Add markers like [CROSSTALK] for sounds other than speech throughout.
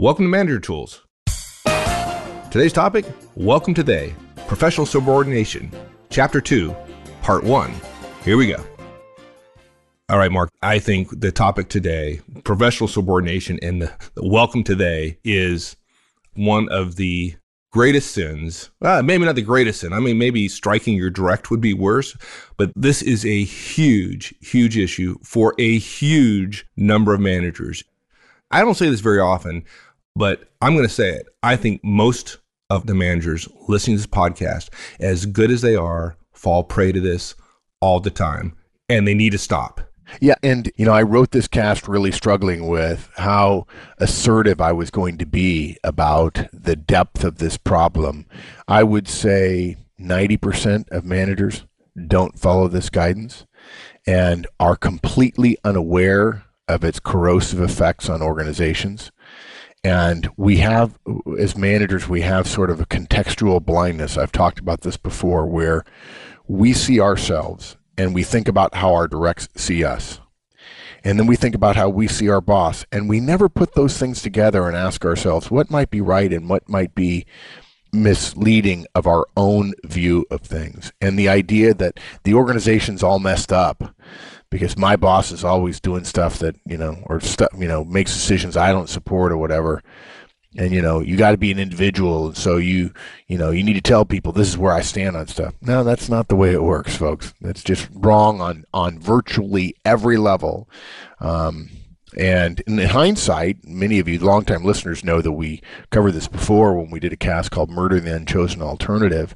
Welcome to Manager Tools. Today's topic Welcome to They Professional Subordination, Chapter 2, Part 1. Here we go. All right, Mark, I think the topic today, professional subordination and the, the welcome to they, is one of the greatest sins. Uh, maybe not the greatest sin. I mean, maybe striking your direct would be worse, but this is a huge, huge issue for a huge number of managers. I don't say this very often, but I'm going to say it. I think most of the managers listening to this podcast, as good as they are, fall prey to this all the time, and they need to stop. Yeah, and you know, I wrote this cast really struggling with how assertive I was going to be about the depth of this problem. I would say 90% of managers don't follow this guidance and are completely unaware of its corrosive effects on organizations. And we have, as managers, we have sort of a contextual blindness. I've talked about this before where we see ourselves and we think about how our directs see us. And then we think about how we see our boss. And we never put those things together and ask ourselves what might be right and what might be misleading of our own view of things. And the idea that the organization's all messed up because my boss is always doing stuff that you know or stuff you know makes decisions I don't support or whatever. And you know you got to be an individual, so you you know you need to tell people this is where I stand on stuff. No, that's not the way it works, folks. That's just wrong on on virtually every level. Um, and in hindsight, many of you longtime listeners know that we covered this before when we did a cast called Murder the Unchosen Alternative.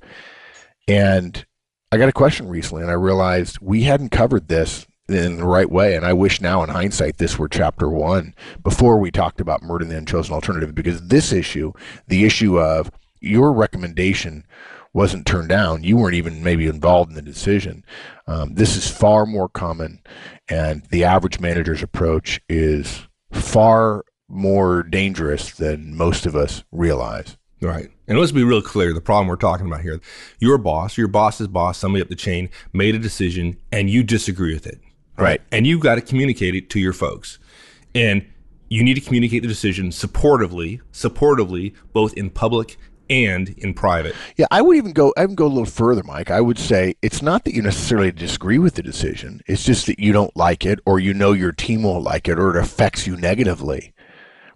And I got a question recently, and I realized we hadn't covered this in the right way. And I wish now, in hindsight, this were chapter one before we talked about murder and the unchosen alternative, because this issue, the issue of your recommendation wasn't turned down, you weren't even maybe involved in the decision. Um, this is far more common, and the average manager's approach is far more dangerous than most of us realize. Right. And let's be real clear the problem we're talking about here. Your boss, your boss's boss, somebody up the chain made a decision and you disagree with it. Right. And you've got to communicate it to your folks. And you need to communicate the decision supportively, supportively, both in public and in private. Yeah, I would even go I would go a little further, Mike. I would say it's not that you necessarily disagree with the decision. It's just that you don't like it or you know your team won't like it or it affects you negatively.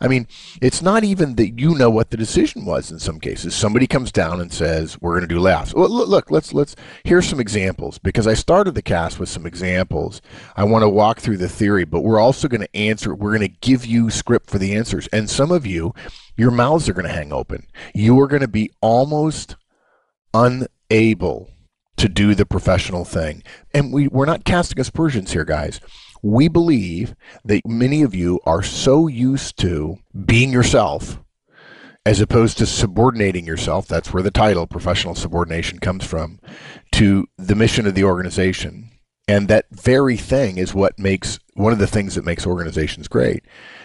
I mean, it's not even that you know what the decision was in some cases. Somebody comes down and says, "We're going to do layoffs." Well, look, let's let's here's some examples because I started the cast with some examples. I want to walk through the theory, but we're also going to answer. We're going to give you script for the answers, and some of you, your mouths are going to hang open. You are going to be almost unable to do the professional thing, and we we're not casting aspersions here, guys we believe that many of you are so used to being yourself as opposed to subordinating yourself that's where the title professional subordination comes from to the mission of the organization and that very thing is what makes one of the things that makes organizations great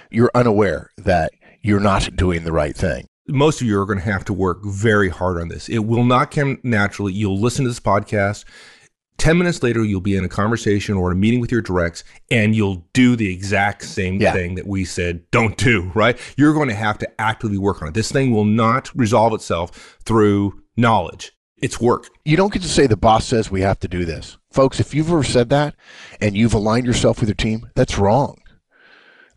you're unaware that you're not doing the right thing most of you are going to have to work very hard on this. It will not come naturally. You'll listen to this podcast 10 minutes later, you'll be in a conversation or a meeting with your directs and you'll do the exact same yeah. thing that we said don't do, right? You're going to have to actively work on it. This thing will not resolve itself through knowledge. It's work. You don't get to say the boss says we have to do this. Folks, if you've ever said that and you've aligned yourself with your team, that's wrong.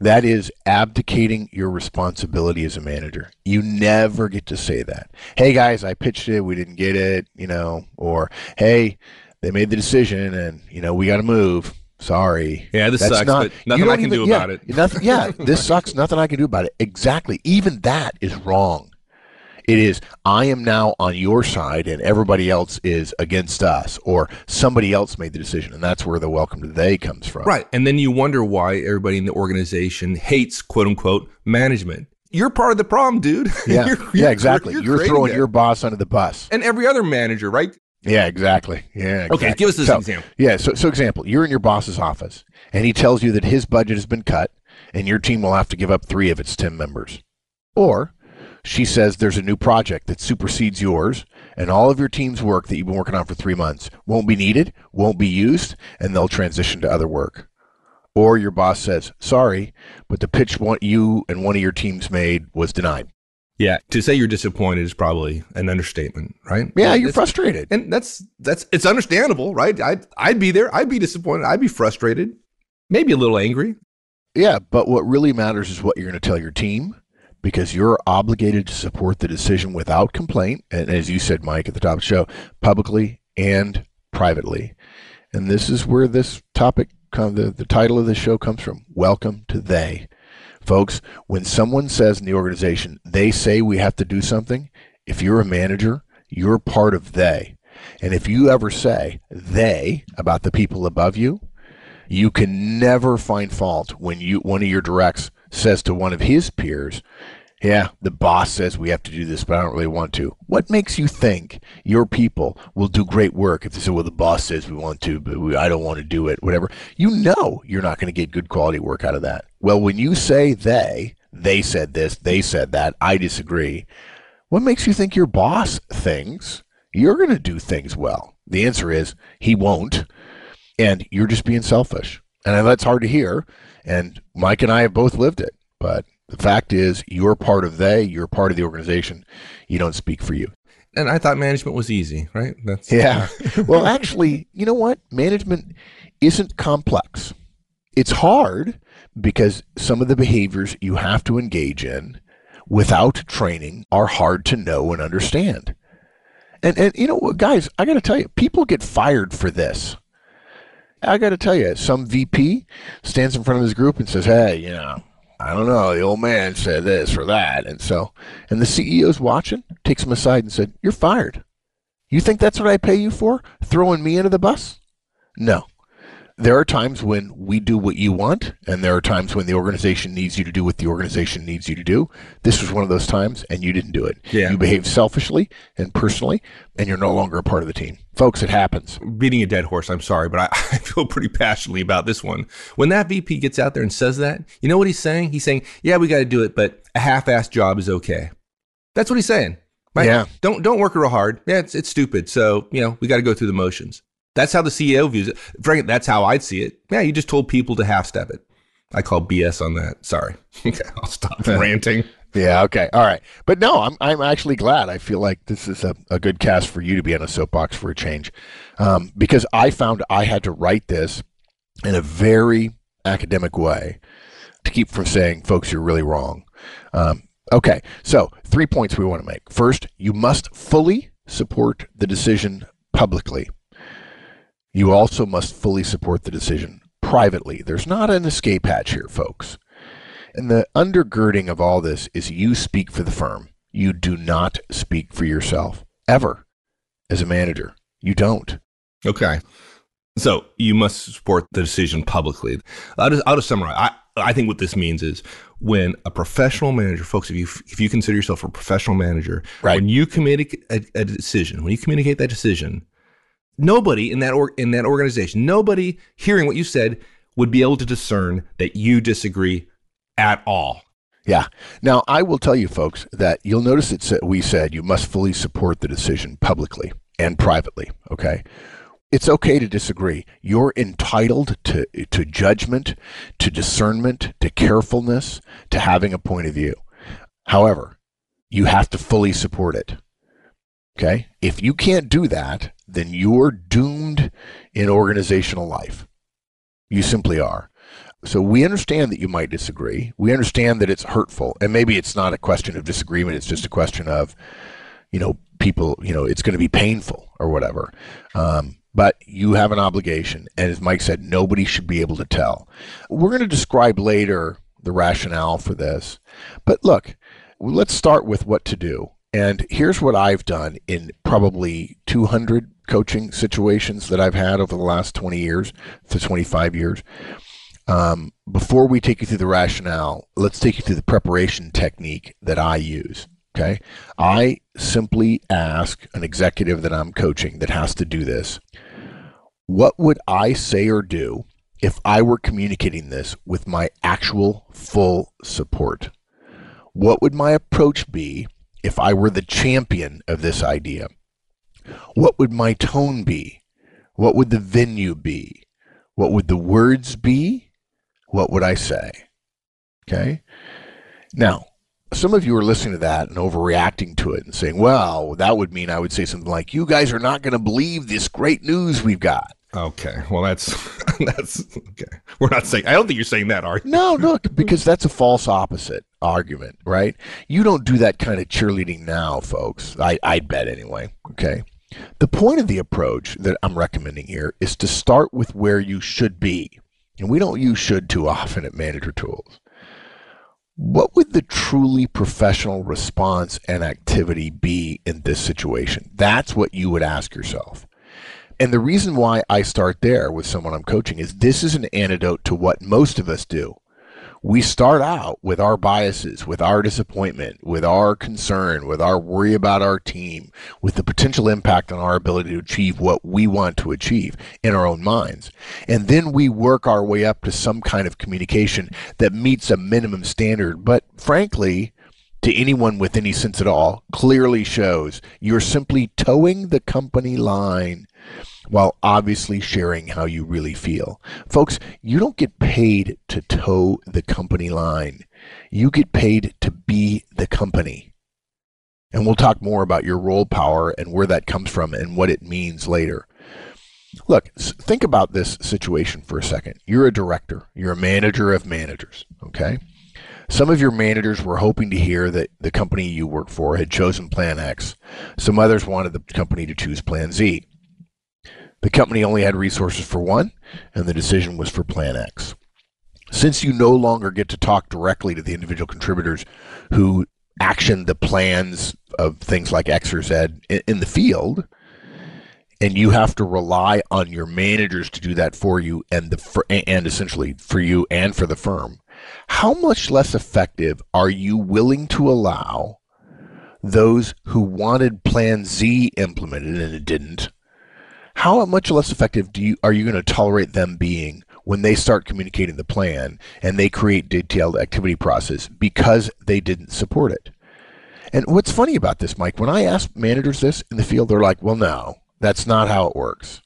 That is abdicating your responsibility as a manager. You never get to say that. Hey guys, I pitched it, we didn't get it, you know, or hey, they made the decision, and you know we got to move. Sorry. Yeah, this That's sucks. Not, but nothing I can even, do yeah, about it. Nothing. Yeah, [LAUGHS] this sucks. Nothing I can do about it. Exactly. Even that is wrong. It is, I am now on your side and everybody else is against us, or somebody else made the decision. And that's where the welcome to they comes from. Right. And then you wonder why everybody in the organization hates, quote unquote, management. You're part of the problem, dude. [LAUGHS] Yeah. you're, you're, yeah, exactly. You're, you're throwing that. your boss under the bus. And every other manager, right? Yeah, exactly. Yeah. Exactly. Okay, give us this so, example. Yeah. So, so example, you're in your boss's office, and he tells you that his budget has been cut, and your team will have to give up three of its ten members. Or she says there's a new project that supersedes yours, and all of your team's work that you've been working on for three months won't be needed, won't be used, and they'll transition to other work. or your boss says, "Sorry, but the pitch one you and one of your teams made was denied." Yeah, to say you're disappointed is probably an understatement, right? Yeah, you're frustrated. and that's that's it's understandable, right? I'd I'd be there. I'd be disappointed. I'd be frustrated, maybe a little angry. Yeah, but what really matters is what you're going to tell your team because you're obligated to support the decision without complaint. And as you said, Mike, at the top of the show, publicly and privately. And this is where this topic, the, the title of the show comes from. Welcome to they. Folks, when someone says in the organization, they say we have to do something, if you're a manager, you're part of they. And if you ever say they about the people above you, you can never find fault when you one of your directs says to one of his peers, "Yeah, the boss says we have to do this, but I don't really want to." What makes you think your people will do great work if they say, "Well, the boss says we want to, but we, I don't want to do it"? Whatever. You know you're not going to get good quality work out of that. Well, when you say they, they said this, they said that, I disagree. What makes you think your boss thinks you're going to do things well? The answer is he won't and you're just being selfish. And that's hard to hear. And Mike and I have both lived it. But the fact is, you're part of they, you're part of the organization. You don't speak for you. And I thought management was easy, right? That's Yeah. [LAUGHS] [LAUGHS] well, actually, you know what? Management isn't complex. It's hard because some of the behaviors you have to engage in without training are hard to know and understand. And, and you know what, guys, I got to tell you, people get fired for this. I got to tell you, some VP stands in front of his group and says, "Hey, you know, I don't know, the old man said this or that," and so, and the CEO's watching, takes him aside and said, "You're fired. You think that's what I pay you for? Throwing me into the bus? No." There are times when we do what you want, and there are times when the organization needs you to do what the organization needs you to do. This was one of those times, and you didn't do it. Yeah. You behaved selfishly and personally, and you're no longer a part of the team. Folks, it happens. beating a dead horse. I'm sorry, but I, [LAUGHS] I feel pretty passionately about this one. When that VP gets out there and says that, you know what he's saying? He's saying, "Yeah, we got to do it, but a half-assed job is okay." That's what he's saying. Right? Yeah. Don't don't work real hard. Yeah, it's it's stupid. So you know we got to go through the motions. That's how the CEO views it. Frank, that's how I'd see it. Yeah, you just told people to half step it. I call BS on that. Sorry. [LAUGHS] Okay, I'll stop [LAUGHS] ranting. Yeah. Okay. All right. But no, I'm I'm actually glad. I feel like this is a, a good cast for you to be on a soapbox for a change, um, because I found I had to write this in a very academic way to keep from saying, "Folks, you're really wrong." Um, okay. So three points we want to make. First, you must fully support the decision publicly. You also must fully support the decision privately. There's not an escape hatch here, folks. And the undergirding of all this is you speak for the firm. You do not speak for yourself ever as a manager. You don't. Okay. So you must support the decision publicly. I'll just, I'll just summarize. I, I think what this means is when a professional manager, folks, if you if you consider yourself a professional manager, Right. when you communicate a, a decision, when you communicate that decision, nobody in that or, in that organization, nobody hearing what you said would be able to discern that you disagree at all. Yeah. Now, I will tell you, folks, that you'll notice said, we said you must fully support the decision publicly and privately. Okay. It's okay to disagree. You're entitled to, to judgment, to discernment, to carefulness, to having a point of view. However, you have to fully support it. Okay. If you can't do that, then you're doomed in organizational life. You simply are. So we understand that you might disagree. We understand that it's hurtful, and maybe it's not a question of disagreement. It's just a question of, you know, people. You know, it's going to be painful or whatever. Um, but you have an obligation, and as Mike said, nobody should be able to tell. We're going to describe later the rationale for this, but look, let's start with what to do. And here's what I've done in probably 200 coaching situations that I've had over the last 20 years to 25 years. Um, before we take you through the rationale, let's take you through the preparation technique that I use. Okay. I simply ask an executive that I'm coaching that has to do this what would I say or do if I were communicating this with my actual full support? What would my approach be if I were the champion of this idea? What would my tone be? What would the venue be? What would the words be? what would I say? Okay. Now, some of you are listening to that and overreacting to it and saying, well, that would mean I would say something like, you guys are not going to believe this great news we've got. Okay. Well, that's [LAUGHS] that's okay. We're not saying. I don't think you're saying that, are you? No, look, because that's a false opposite argument, right? You don't do that kind of cheerleading now, folks. I I'd bet anyway. Okay. The point of the approach that I'm recommending here is to start with where you should be. And we don't use should too often at Manager Tools. What would the truly professional response and activity be in this situation? That's what you would ask yourself. And the reason why I start there with someone I'm coaching is this is an antidote to what most of us do we start out with our biases, with our disappointment, with our concern, with our worry about our team, with the potential impact on our ability to achieve what we want to achieve in our own minds. And then we work our way up to some kind of communication that meets a minimum standard. But frankly, to anyone with any sense at all, clearly shows you're simply toeing the company line while obviously sharing how you really feel. Folks, you don't get paid to toe the company line. You get paid to be the company. And we'll talk more about your role power and where that comes from and what it means later. Look, think about this situation for a second. You're a director, you're a manager of managers, okay? Some of your managers were hoping to hear that the company you work for had chosen Plan X. Some others wanted the company to choose Plan Z. The company only had resources for one, and the decision was for Plan X. Since you no longer get to talk directly to the individual contributors who action the plans of things like X or Z in, the field, and you have to rely on your managers to do that for you and the and essentially for you and for the firm how much less effective are you willing to allow those who wanted plan Z implemented and it didn't how much less effective do you are you going to tolerate them being when they start communicating the plan and they create detailed activity process because they didn't support it? And what's funny about this, Mike, when I ask managers this in the field, they're like, "Well, no, that's not how it works."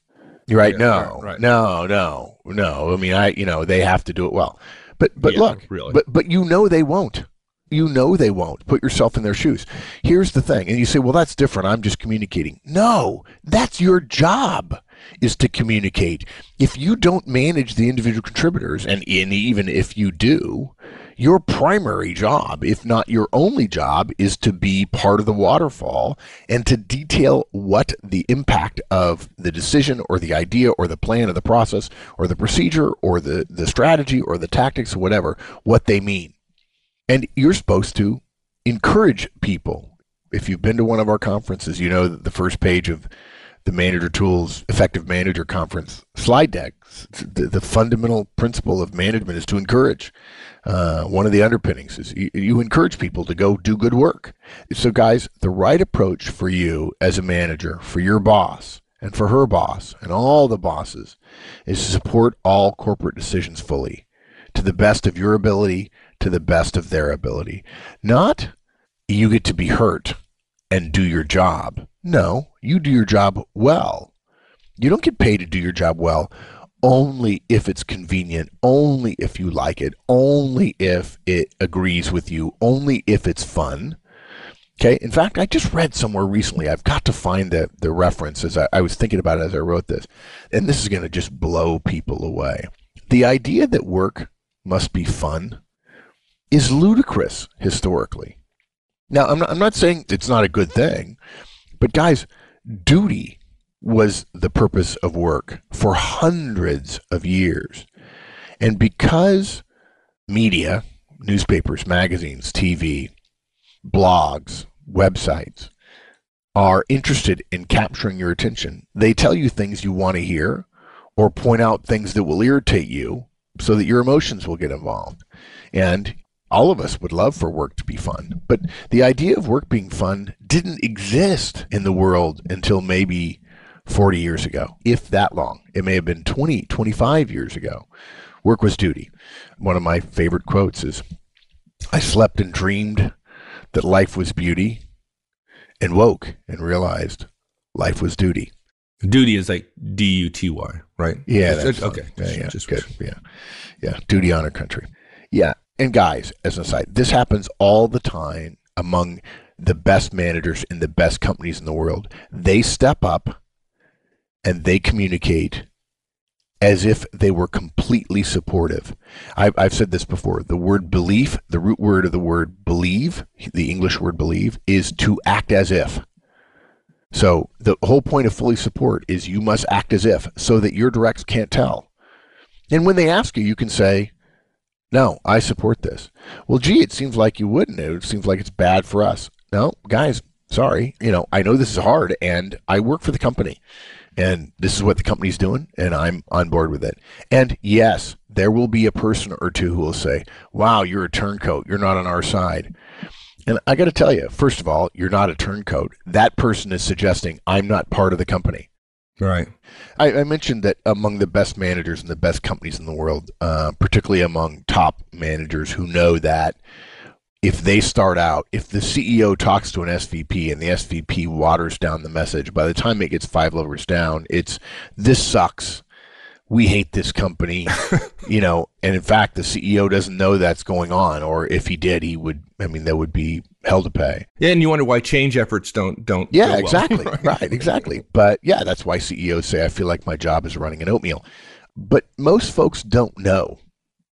You're right. Yeah, no, right. no, no, no. I mean, I, you know, they have to do it well. But but yeah, look, really. but but you know they won't you know they won't. Put yourself in their shoes. Here's the thing. And you say, well, that's different. I'm just communicating. No, that's your job is to communicate. If you don't manage the individual contributors, and, and even if you do, your primary job, if not your only job, is to be part of the waterfall and to detail what the impact of the decision or the idea or the plan or the process or the procedure or the, the strategy or the tactics or whatever, what they mean. And you're supposed to encourage people. If you've been to one of our conferences, you know that the first page of the Manager Tools Effective Manager Conference slide deck, the, the fundamental principle of management is to encourage. Uh, one of the underpinnings is you, you encourage people to go do good work. So, guys, the right approach for you as a manager, for your boss, and for her boss, and all the bosses, is to support all corporate decisions fully to the best of your ability to the best of their ability. Not you get to be hurt and do your job. No, you do your job well. You don't get paid to do your job well only if it's convenient, only if you like it, only if it agrees with you, only if it's fun. Okay. In fact, I just read somewhere recently. I've got to find the, the reference as I, I was thinking about it as I wrote this. And this is going to just blow people away. The idea that work must be fun is ludicrous historically. Now, I'm not, I'm not saying it's not a good thing, but guys, duty was the purpose of work for hundreds of years. And because media, newspapers, magazines, TV, blogs, websites are interested in capturing your attention, they tell you things you want to hear or point out things that will irritate you so that your emotions will get involved. And all of us would love for work to be fun, but the idea of work being fun didn't exist in the world until maybe 40 years ago, if that long. It may have been 20, 25 years ago. Work was duty. One of my favorite quotes is I slept and dreamed that life was beauty and woke and realized life was duty. Duty is like D U T Y, right? Yeah. Just- that's okay. Yeah, yeah, Just- good. Yeah. Yeah. Duty, honor, country. Yeah. And guys, as an aside, this happens all the time among the best managers in the best companies in the world. They step up and they communicate as if they were completely supportive. I've, I've said this before. The word belief, the root word of the word believe, the English word believe, is to act as if. So the whole point of fully support is you must act as if so that your directs can't tell. And when they ask you, you can say, no, I support this. Well, gee, it seems like you wouldn't. It seems like it's bad for us. No, guys, sorry. You know, I know this is hard and I work for the company and this is what the company's doing and I'm on board with it. And yes, there will be a person or two who will say, wow, you're a turncoat. You're not on our side. And I got to tell you, first of all, you're not a turncoat. That person is suggesting I'm not part of the company. Right. I, I mentioned that among the best managers and the best companies in the world, uh, particularly among top managers who know that if they start out, if the CEO talks to an SVP and the SVP waters down the message, by the time it gets five levels down, it's this sucks. We hate this company, [LAUGHS] you know, and in fact, the CEO doesn't know that's going on, or if he did, he would. I mean, that would be hell to pay. Yeah, and you wonder why change efforts don't don't. Yeah, well. exactly. [LAUGHS] right. exactly. But yeah, that's why CEOs say, I feel like my job is running an oatmeal. But most folks don't know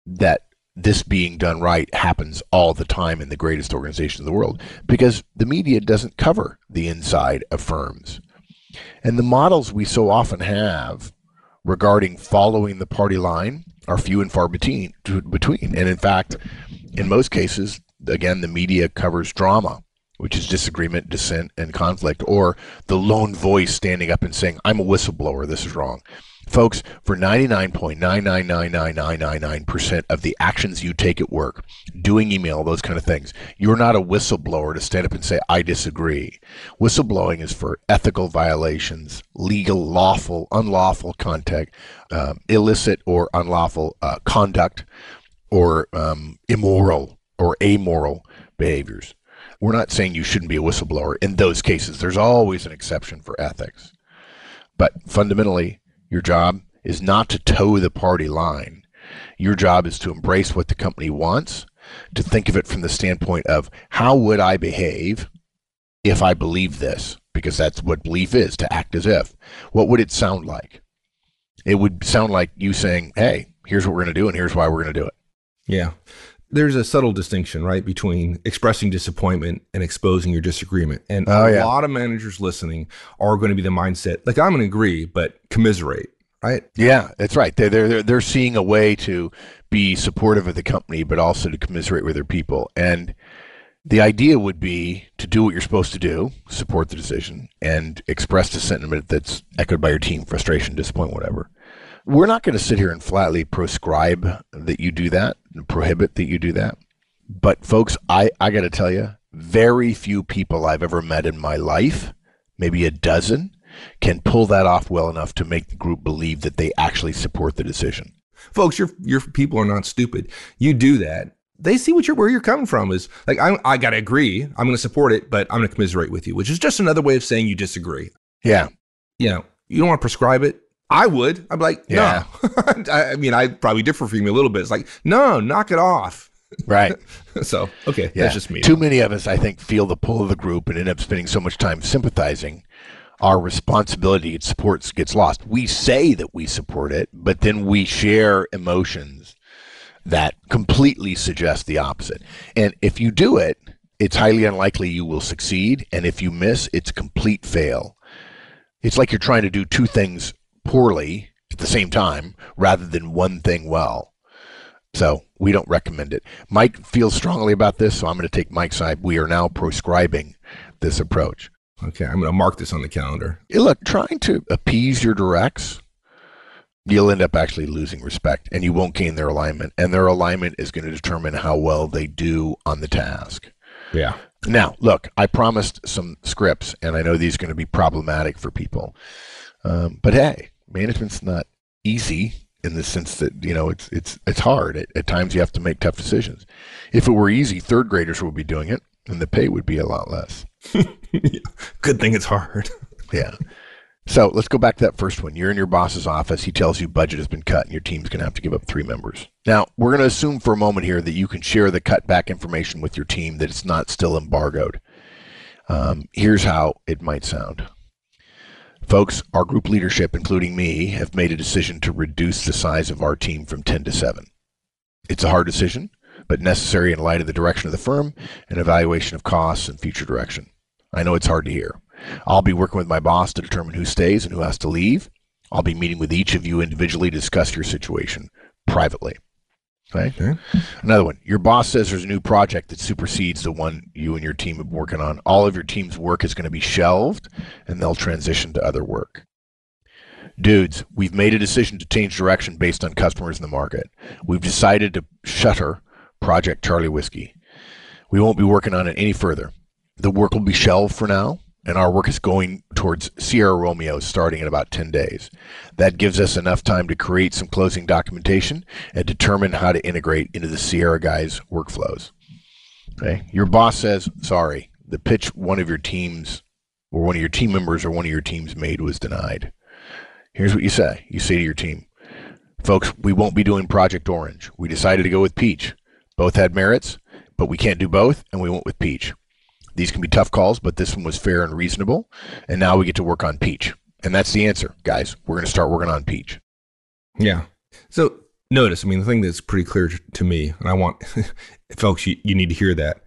that this being done right happens all the time in the greatest organizations in the world because the media doesn't cover the inside of firms. And the models we so often have regarding following the party line are few and far between. between. And in fact, in most cases, again, the media covers drama, which is disagreement, dissent, and conflict, or the lone voice standing up and saying, I'm a whistleblower, this is wrong. Folks, for 99.9999999% of the actions you take at work, doing email, those kind of things, you're not a whistleblower to stand up and say, I disagree. Whistleblowing is for ethical violations, legal, lawful, unlawful contact, um, illicit or unlawful uh, conduct, or um, immoral or amoral behaviors. We're not saying you shouldn't be a whistleblower in those cases. There's always an exception for ethics. But fundamentally, your job is not to toe the party line. Your job is to embrace what the company wants, to think of it from the standpoint of how would I behave if I believe this? Because that's what belief is, to act as if. What would it sound like? It would sound like you saying, hey, here's what we're going to do and here's why we're going to do it. Yeah. There's a subtle distinction, right, between expressing disappointment and exposing your disagreement. And Oh, a yeah. lot of managers listening are going to be the mindset, like, I'm going to agree, but commiserate, right? Yeah, that's right. They're, they're, they're, seeing a way to be supportive of the company, but also to commiserate with their people. And the idea would be to do what you're supposed to do, support the decision, and express the sentiment that's echoed by your team frustration, disappointment, whatever. We're not going to sit here and flatly prescribe that you do that, prohibit that you do that. But, folks, I, I got to tell you, very few people I've ever met in my life, maybe a dozen, can pull that off well enough to make the group believe that they actually support the decision. Folks, your your people are not stupid. You do that. They see what you're where you're coming from is like I I gotta agree. I'm gonna support it, but I'm gonna commiserate with you, which is just another way of saying you disagree. Yeah. You know, you don't want to prescribe it. I would. I'm like, Yeah. [LAUGHS] no. I mean, I probably differ from you a little bit. It's like, no, knock it off. Right. [LAUGHS] So, okay, Yeah. that's just me. Too many of us, I think, feel the pull of the group and end up spending so much time sympathizing. Our responsibility it supports gets lost. We say that we support it, but then we share emotions that completely suggest the opposite. And if you do it, it's highly unlikely you will succeed. And if you miss, it's complete fail. It's like you're trying to do two things poorly at the same time rather than one thing well. So we don't recommend it. Mike feels strongly about this, so I'm going to take Mike's side. We are now proscribing this approach. Okay, I'm gonna mark this on the calendar. Look, trying to appease your directs, you'll end up actually losing respect and you won't gain their alignment. And their alignment is going to determine how well they do on the task. Yeah. Now, look, I promised some scripts, and I know these are going to be problematic for people. Um, but hey, management's not easy in the sense that you know it's it's it's hard. At, at times, you have to make tough decisions. If it were easy, third graders would be doing it, and the pay would be a lot less. [LAUGHS] Good thing it's hard. [LAUGHS] Yeah. So let's go back to that first one. You're in your boss's office. He tells you budget has been cut and your team's going to have to give up three members. Now, we're going to assume for a moment here that you can share the cutback information with your team, that it's not still embargoed. Um, here's how it might sound. Folks, our group leadership, including me, have made a decision to reduce the size of our team from 10 to 7. It's a hard decision, but necessary in light of the direction of the firm and evaluation of costs and future direction. I know it's hard to hear. I'll be working with my boss to determine who stays and who has to leave. I'll be meeting with each of you individually to discuss your situation privately. Okay? okay. Mm-hmm. Another one. Your boss says there's a new project that supersedes the one you and your team have been working on. All of your team's work is going to be shelved and they'll transition to other work. Dudes, we've made a decision to change direction based on customers in the market. We've decided to shutter Project Charlie Whiskey. We won't be working on it any further. The work will be shelved for now and our work is going towards Sierra Romeo starting in about 10 days. That gives us enough time to create some closing documentation and determine how to integrate into the Sierra guys' workflows. Okay. Your boss says, sorry, the pitch one of your teams or one of your team members or one of your teams made was denied. Here's what you say. You say to your team, folks, we won't be doing Project Orange. We decided to go with Peach. Both had merits, but we can't do both, and we went with Peach. These can be tough calls, but this one was fair and reasonable. And now we get to work on Peach. And that's the answer, guys. We're going to start working on Peach. Yeah. So notice, I mean, the thing that's pretty clear to me, and I want [LAUGHS] folks, you, you need to hear that.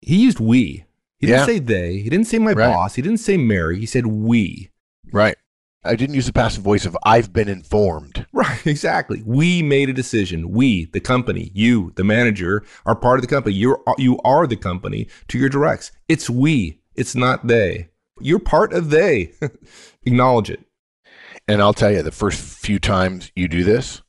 He used we. He didn't yeah. say they. He didn't say my right. boss. He didn't say Mary. He said we. Right. I didn't use the passive voice of I've been informed. [LAUGHS] Right, exactly. We made a decision. We, the company, you, the manager, are part of the company. You're you are the company to your directs. It's we. It's not they. You're part of they. [LAUGHS] Acknowledge it. And I'll tell you, the first few times you do this,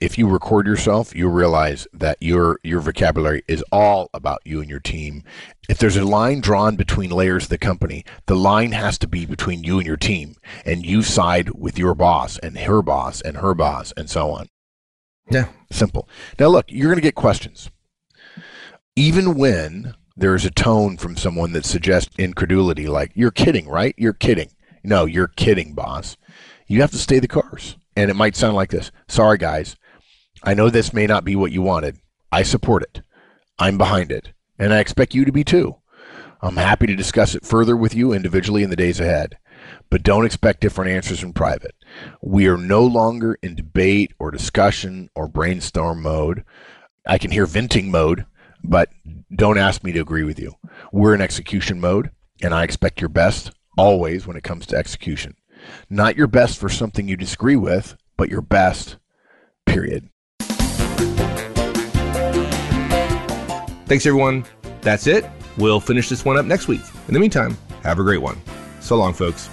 if you record yourself, you'll realize that your your vocabulary is all about you and your team. If there's a line drawn between layers of the company, the line has to be between you and your team, and you side with your boss and her boss and her boss and so on. Yeah, simple. Now look, you're going to get questions. Even when there is a tone from someone that suggests incredulity, like "You're kidding, right? You're kidding." No, you're kidding, boss. You have to stay the course. And it might sound like this. Sorry, guys. I know this may not be what you wanted. I support it. I'm behind it. And I expect you to be too. I'm happy to discuss it further with you individually in the days ahead. But don't expect different answers in private. We are no longer in debate or discussion or brainstorm mode. I can hear venting mode, but don't ask me to agree with you. We're in execution mode, and I expect your best always when it comes to execution. Not your best for something you disagree with, but your best, period. Thanks, everyone. That's it. We'll finish this one up next week. In the meantime, have a great one. So long, folks.